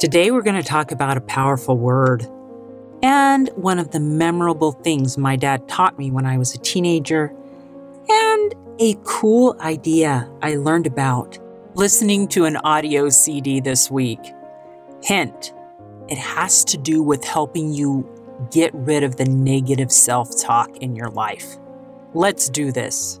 Today, we're going to talk about a powerful word and one of the memorable things my dad taught me when I was a teenager, and a cool idea I learned about listening to an audio CD this week. Hint it has to do with helping you get rid of the negative self talk in your life. Let's do this.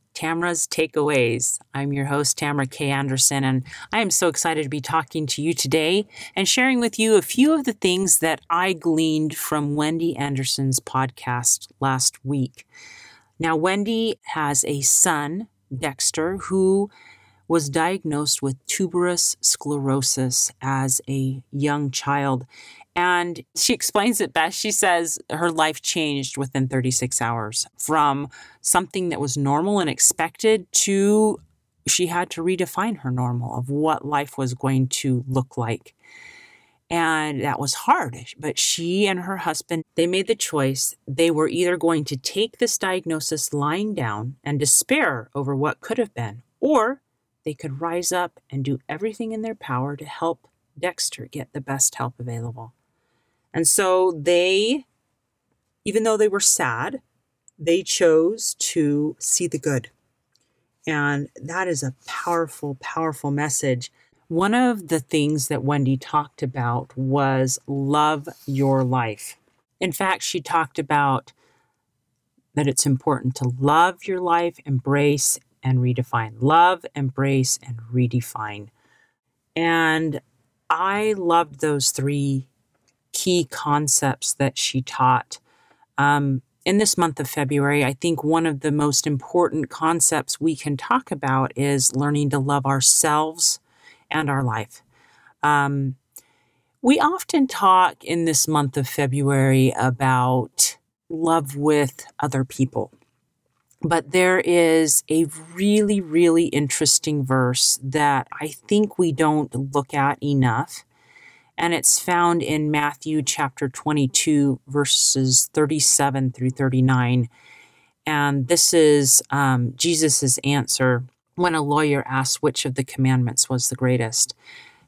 Tamara's Takeaways. I'm your host, Tamara K. Anderson, and I am so excited to be talking to you today and sharing with you a few of the things that I gleaned from Wendy Anderson's podcast last week. Now, Wendy has a son, Dexter, who was diagnosed with tuberous sclerosis as a young child. And she explains it best. She says her life changed within 36 hours from something that was normal and expected to she had to redefine her normal of what life was going to look like. And that was hard. But she and her husband, they made the choice. They were either going to take this diagnosis lying down and despair over what could have been, or they could rise up and do everything in their power to help Dexter get the best help available. And so they, even though they were sad, they chose to see the good. And that is a powerful, powerful message. One of the things that Wendy talked about was love your life. In fact, she talked about that it's important to love your life, embrace, and redefine. Love, embrace, and redefine. And I loved those three key concepts that she taught. Um, in this month of February, I think one of the most important concepts we can talk about is learning to love ourselves and our life. Um, we often talk in this month of February about love with other people. But there is a really, really interesting verse that I think we don't look at enough and it's found in Matthew chapter 22, verses 37 through 39. And this is um, Jesus' answer when a lawyer asked which of the commandments was the greatest.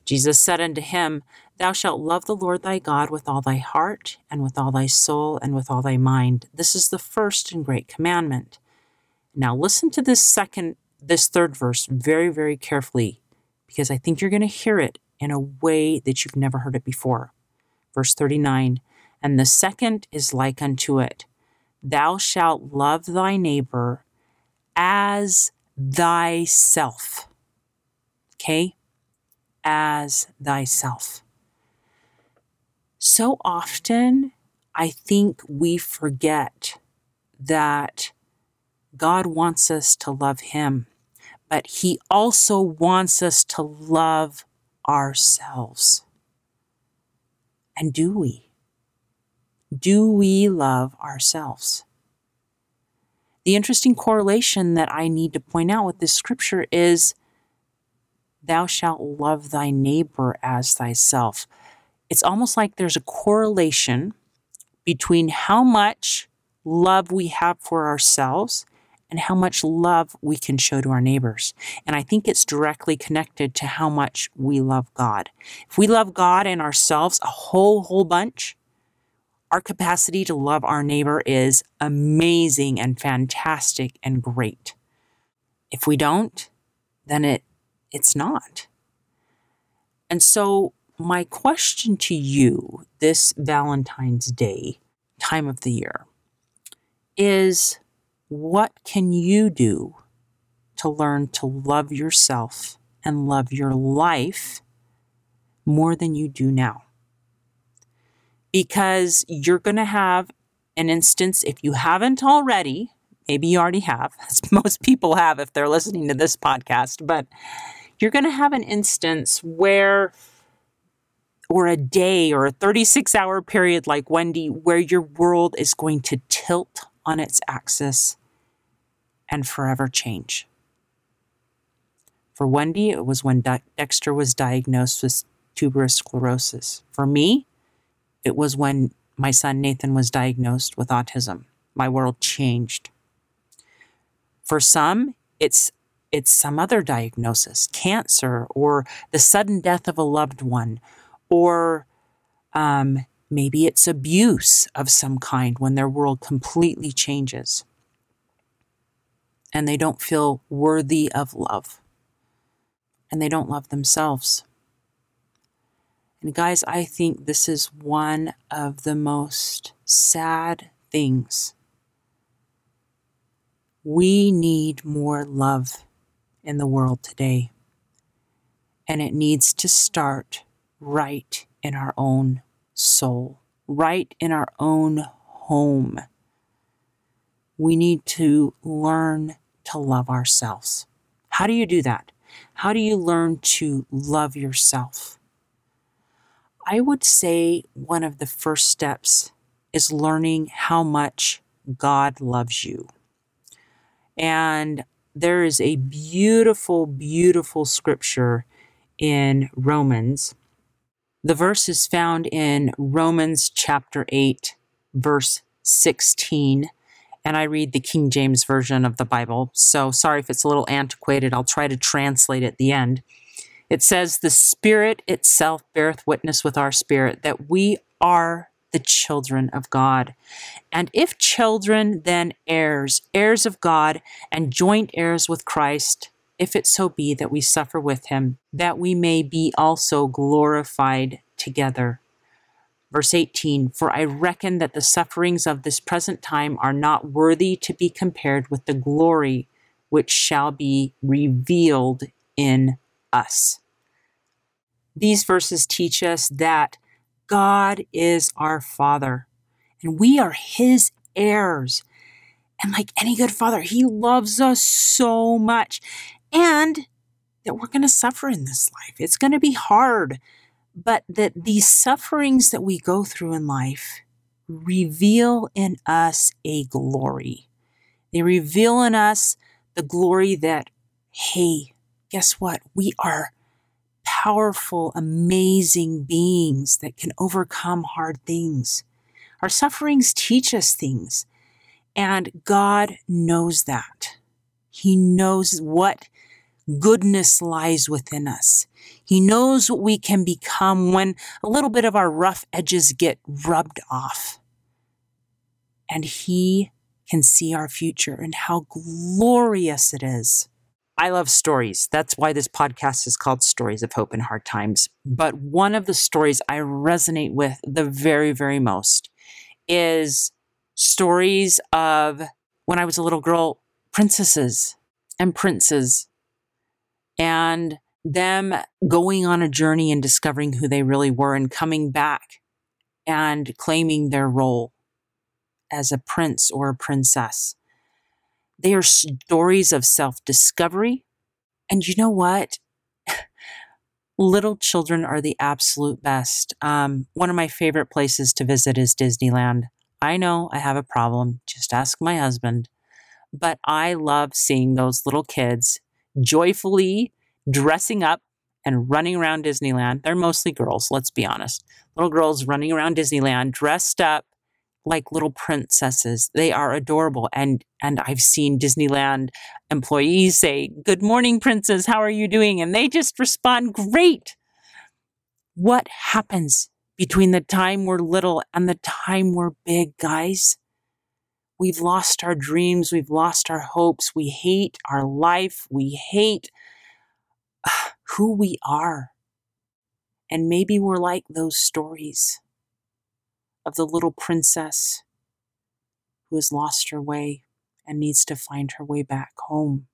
Jesus said unto him, Thou shalt love the Lord thy God with all thy heart, and with all thy soul, and with all thy mind. This is the first and great commandment. Now listen to this second, this third verse very, very carefully, because I think you're going to hear it in a way that you've never heard it before. Verse 39 And the second is like unto it Thou shalt love thy neighbor as thyself. Okay? As thyself. So often, I think we forget that God wants us to love Him, but He also wants us to love ourselves. And do we? Do we love ourselves? The interesting correlation that I need to point out with this scripture is thou shalt love thy neighbor as thyself. It's almost like there's a correlation between how much love we have for ourselves and how much love we can show to our neighbors. And I think it's directly connected to how much we love God. If we love God and ourselves a whole, whole bunch, our capacity to love our neighbor is amazing and fantastic and great. If we don't, then it it's not. And so my question to you this Valentine's Day time of the year is what can you do to learn to love yourself and love your life more than you do now? Because you're going to have an instance, if you haven't already, maybe you already have, as most people have if they're listening to this podcast, but you're going to have an instance where or a day or a 36 hour period like Wendy where your world is going to tilt on its axis and forever change. For Wendy, it was when Dexter was diagnosed with tuberous sclerosis. For me, it was when my son Nathan was diagnosed with autism. My world changed. For some, it's it's some other diagnosis, cancer, or the sudden death of a loved one, or um, maybe it's abuse of some kind when their world completely changes and they don't feel worthy of love and they don't love themselves. And guys, I think this is one of the most sad things. We need more love in the world today. And it needs to start right in our own soul, right in our own home. We need to learn to love ourselves. How do you do that? How do you learn to love yourself? I would say one of the first steps is learning how much God loves you. And there is a beautiful, beautiful scripture in Romans. The verse is found in Romans chapter 8, verse 16 and I read the King James Version of the Bible. So sorry if it's a little antiquated. I'll try to translate at the end. It says, The Spirit itself beareth witness with our spirit that we are the children of God. And if children, then heirs, heirs of God, and joint heirs with Christ, if it so be that we suffer with him, that we may be also glorified together. Verse 18 For I reckon that the sufferings of this present time are not worthy to be compared with the glory which shall be revealed in us. These verses teach us that God is our Father and we are His heirs. And like any good father, He loves us so much. And that we're going to suffer in this life. It's going to be hard but that these sufferings that we go through in life reveal in us a glory. They reveal in us the glory that, hey, guess what? We are powerful, amazing beings that can overcome hard things. Our sufferings teach us things, and God knows that. He knows what goodness lies within us. He knows what we can become when a little bit of our rough edges get rubbed off. And He can see our future and how glorious it is. I love stories. That's why this podcast is called Stories of Hope in Hard Times. But one of the stories I resonate with the very, very most is stories of when I was a little girl, princesses and princes and them going on a journey and discovering who they really were and coming back and claiming their role as a prince or a princess. They are stories of self discovery. And you know what? Little children are the absolute best. Um, one of my favorite places to visit is Disneyland. I know I have a problem. Just ask my husband. But I love seeing those little kids joyfully dressing up and running around Disneyland. They're mostly girls, let's be honest. Little girls running around Disneyland dressed up like little princesses. They are adorable. And and I've seen Disneyland employees say, "Good morning, princess. How are you doing?" and they just respond, "Great." What happens between the time we're little and the time we're big, guys? We've lost our dreams. We've lost our hopes. We hate our life. We hate who we are. And maybe we're like those stories of the little princess who has lost her way and needs to find her way back home.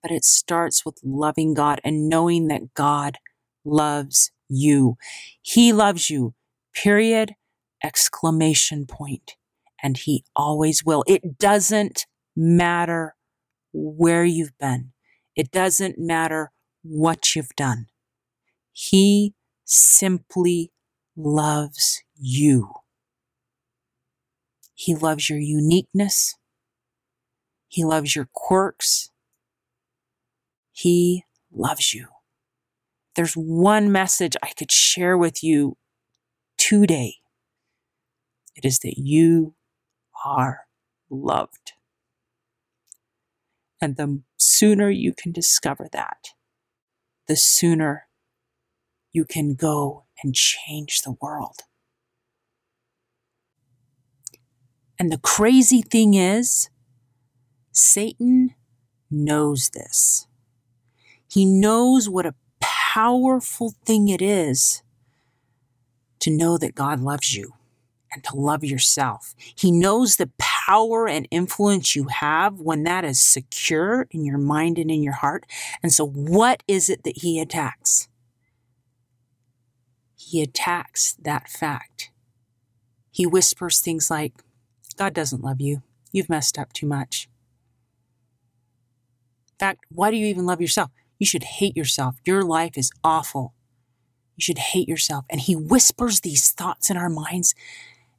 But it starts with loving God and knowing that God loves you. He loves you, period, exclamation point and He always will. It doesn't matter where you've been. It doesn't matter what you've done. He simply loves you. He loves your uniqueness. He loves your quirks. He loves you. There's one message I could share with you today. It is that you are loved. And the sooner you can discover that, the sooner you can go and change the world. And the crazy thing is, Satan knows this. He knows what a powerful thing it is to know that God loves you and to love yourself. He knows the power and influence you have when that is secure in your mind and in your heart. And so, what is it that he attacks? He attacks that fact. He whispers things like, God doesn't love you. You've messed up too much. In fact, why do you even love yourself? You should hate yourself. Your life is awful. You should hate yourself. And he whispers these thoughts in our minds.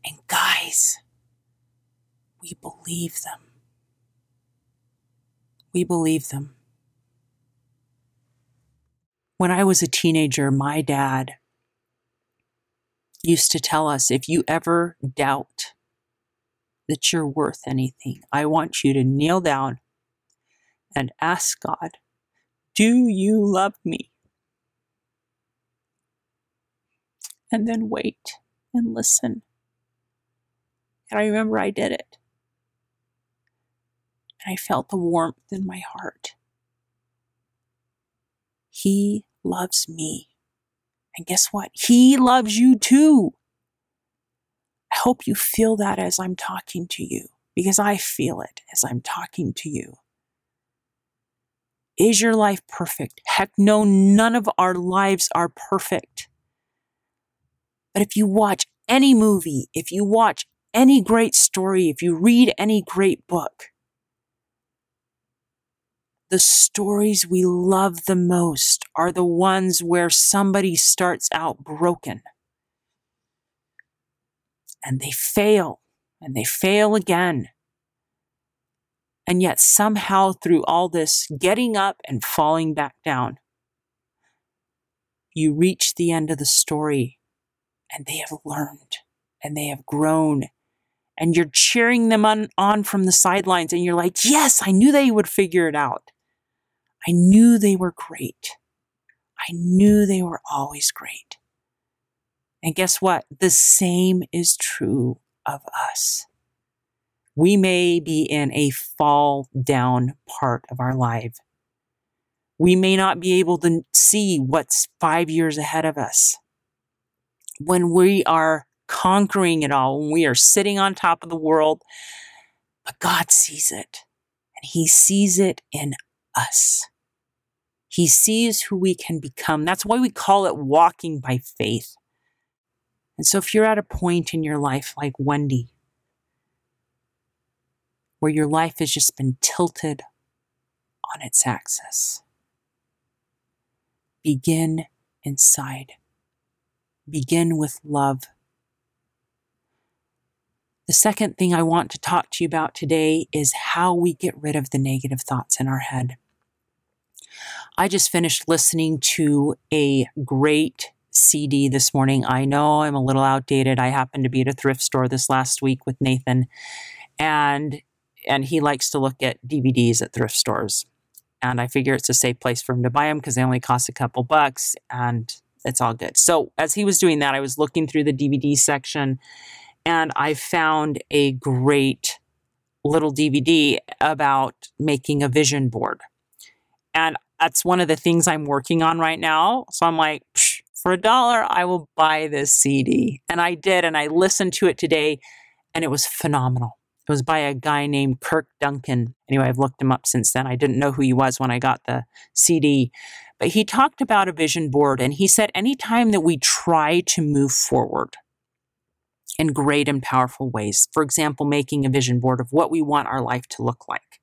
And guys, we believe them. We believe them. When I was a teenager, my dad used to tell us if you ever doubt that you're worth anything. I want you to kneel down and ask God, Do you love me? And then wait and listen. And I remember I did it. And I felt the warmth in my heart. He loves me. And guess what? He loves you too. I hope you feel that as I'm talking to you, because I feel it as I'm talking to you. Is your life perfect? Heck no, none of our lives are perfect. But if you watch any movie, if you watch any great story, if you read any great book, the stories we love the most are the ones where somebody starts out broken and they fail and they fail again. And yet, somehow, through all this getting up and falling back down, you reach the end of the story and they have learned and they have grown. And you're cheering them on, on from the sidelines and you're like, yes, I knew they would figure it out. I knew they were great. I knew they were always great. And guess what? The same is true of us. We may be in a fall down part of our life. We may not be able to see what's five years ahead of us. When we are conquering it all, when we are sitting on top of the world, but God sees it and He sees it in us. He sees who we can become. That's why we call it walking by faith. And so, if you're at a point in your life like Wendy, where your life has just been tilted on its axis, begin inside. Begin with love. The second thing I want to talk to you about today is how we get rid of the negative thoughts in our head. I just finished listening to a great CD this morning. I know I'm a little outdated. I happened to be at a thrift store this last week with Nathan, and and he likes to look at DVDs at thrift stores. And I figure it's a safe place for him to buy them because they only cost a couple bucks and it's all good. So as he was doing that, I was looking through the DVD section and I found a great little DVD about making a vision board. And that's one of the things I'm working on right now. So I'm like, for a dollar, I will buy this CD. And I did, and I listened to it today, and it was phenomenal. It was by a guy named Kirk Duncan. Anyway, I've looked him up since then. I didn't know who he was when I got the CD. But he talked about a vision board, and he said anytime that we try to move forward in great and powerful ways, for example, making a vision board of what we want our life to look like,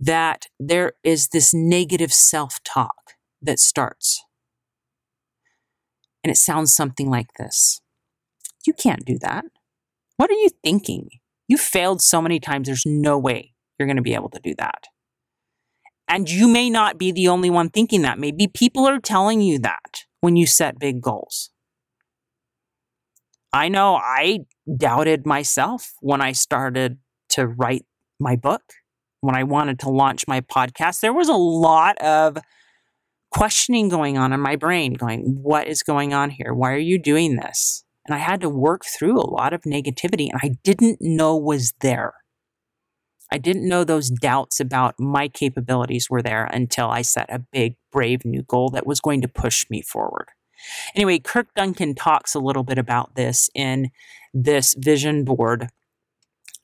that there is this negative self talk that starts. And it sounds something like this You can't do that. What are you thinking? You failed so many times, there's no way you're going to be able to do that. And you may not be the only one thinking that. Maybe people are telling you that when you set big goals. I know I doubted myself when I started to write my book, when I wanted to launch my podcast. There was a lot of questioning going on in my brain, going, What is going on here? Why are you doing this? And I had to work through a lot of negativity, and I didn't know was there. I didn't know those doubts about my capabilities were there until I set a big, brave new goal that was going to push me forward. Anyway, Kirk Duncan talks a little bit about this in this vision board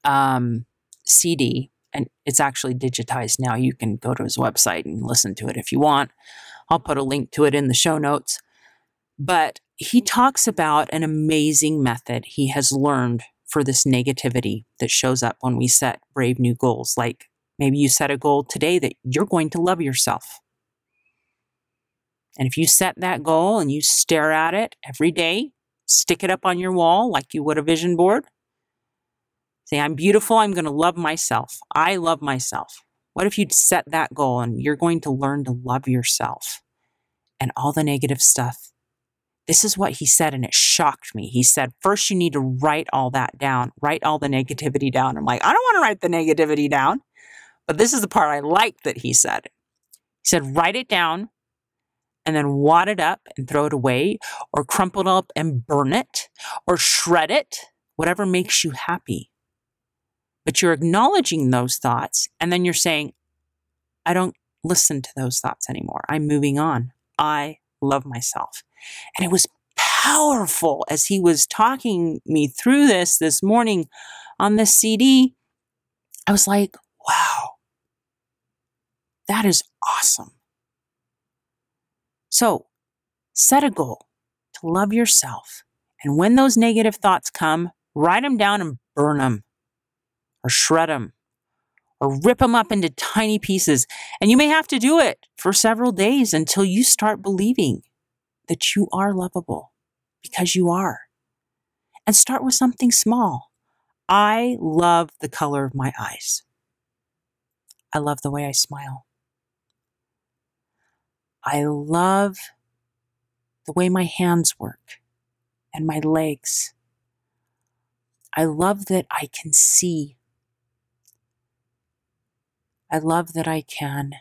um, CD, and it's actually digitized now. You can go to his website and listen to it if you want. I'll put a link to it in the show notes. But he talks about an amazing method he has learned for this negativity that shows up when we set brave new goals. Like maybe you set a goal today that you're going to love yourself. And if you set that goal and you stare at it every day, stick it up on your wall like you would a vision board, say, I'm beautiful, I'm going to love myself. I love myself. What if you'd set that goal and you're going to learn to love yourself and all the negative stuff? This is what he said, and it shocked me. He said, First, you need to write all that down, write all the negativity down. I'm like, I don't want to write the negativity down. But this is the part I liked that he said. He said, Write it down and then wad it up and throw it away, or crumple it up and burn it, or shred it, whatever makes you happy. But you're acknowledging those thoughts, and then you're saying, I don't listen to those thoughts anymore. I'm moving on. I love myself. And it was powerful as he was talking me through this this morning on this CD. I was like, wow, that is awesome. So set a goal to love yourself. And when those negative thoughts come, write them down and burn them or shred them or rip them up into tiny pieces. And you may have to do it for several days until you start believing that you are lovable because you are. And start with something small. I love the color of my eyes. I love the way I smile. I love the way my hands work and my legs. I love that I can see. I love that I can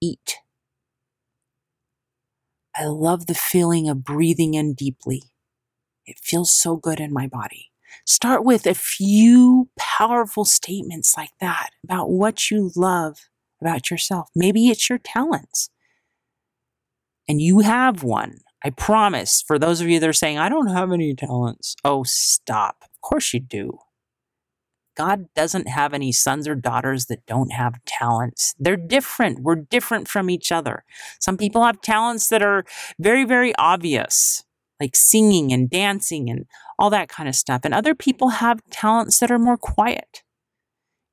eat. I love the feeling of breathing in deeply. It feels so good in my body. Start with a few powerful statements like that about what you love about yourself. Maybe it's your talents and you have one. I promise, for those of you that are saying, I don't have any talents. Oh, stop. Of course you do. God doesn't have any sons or daughters that don't have talents. They're different. We're different from each other. Some people have talents that are very, very obvious, like singing and dancing and all that kind of stuff. And other people have talents that are more quiet.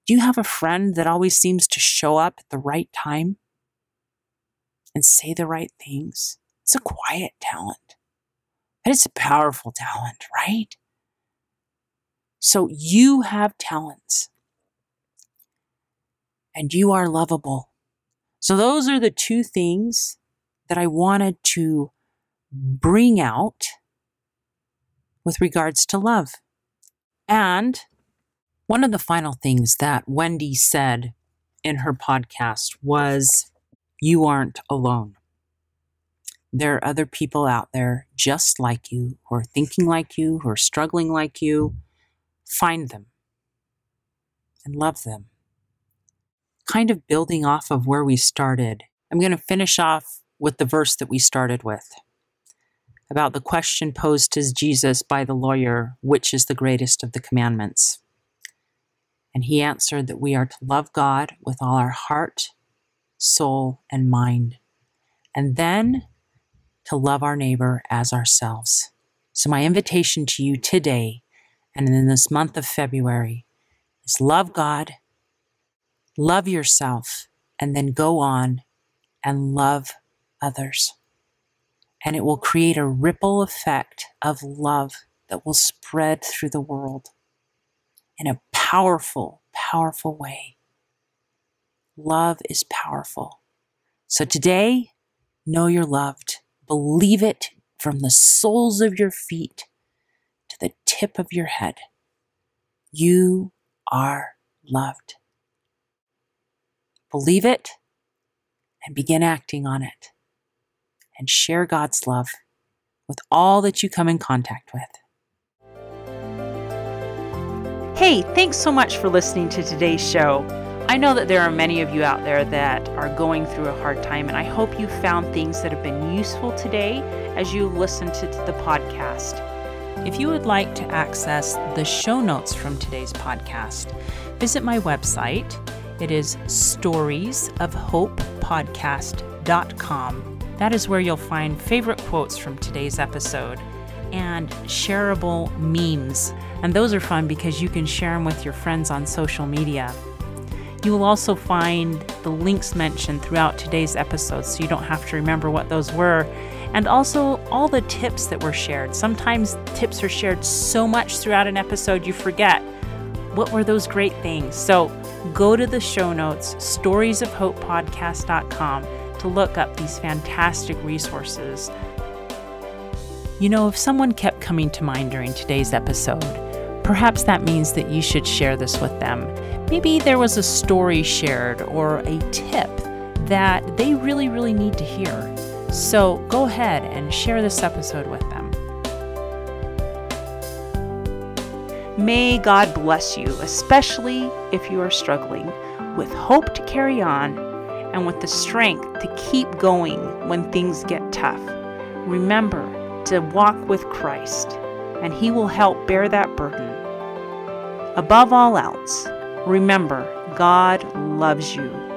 Do you have a friend that always seems to show up at the right time? And say the right things. It's a quiet talent, but it's a powerful talent, right? So you have talents and you are lovable. So those are the two things that I wanted to bring out with regards to love. And one of the final things that Wendy said in her podcast was you aren't alone. There are other people out there just like you, who are thinking like you, who are struggling like you. Find them and love them. Kind of building off of where we started, I'm going to finish off with the verse that we started with about the question posed to Jesus by the lawyer, which is the greatest of the commandments? And he answered that we are to love God with all our heart, soul, and mind. And then to love our neighbor as ourselves. So, my invitation to you today and in this month of February is love God, Love yourself and then go on and love others. And it will create a ripple effect of love that will spread through the world in a powerful, powerful way. Love is powerful. So today, know you're loved. Believe it from the soles of your feet to the tip of your head. You are loved. Believe it and begin acting on it. And share God's love with all that you come in contact with. Hey, thanks so much for listening to today's show. I know that there are many of you out there that are going through a hard time, and I hope you found things that have been useful today as you listen to the podcast. If you would like to access the show notes from today's podcast, visit my website. It is storiesofhopepodcast.com. That is where you'll find favorite quotes from today's episode and shareable memes. And those are fun because you can share them with your friends on social media. You will also find the links mentioned throughout today's episode so you don't have to remember what those were. And also all the tips that were shared. Sometimes tips are shared so much throughout an episode you forget what were those great things. So go to the show notes, storiesofhopepodcast.com, to look up these fantastic resources you know, if someone kept coming to mind during today's episode, perhaps that means that you should share this with them. Maybe there was a story shared or a tip that they really, really need to hear. So go ahead and share this episode with them. May God bless you, especially if you are struggling, with hope to carry on and with the strength to keep going when things get tough. Remember, to walk with Christ, and He will help bear that burden. Above all else, remember God loves you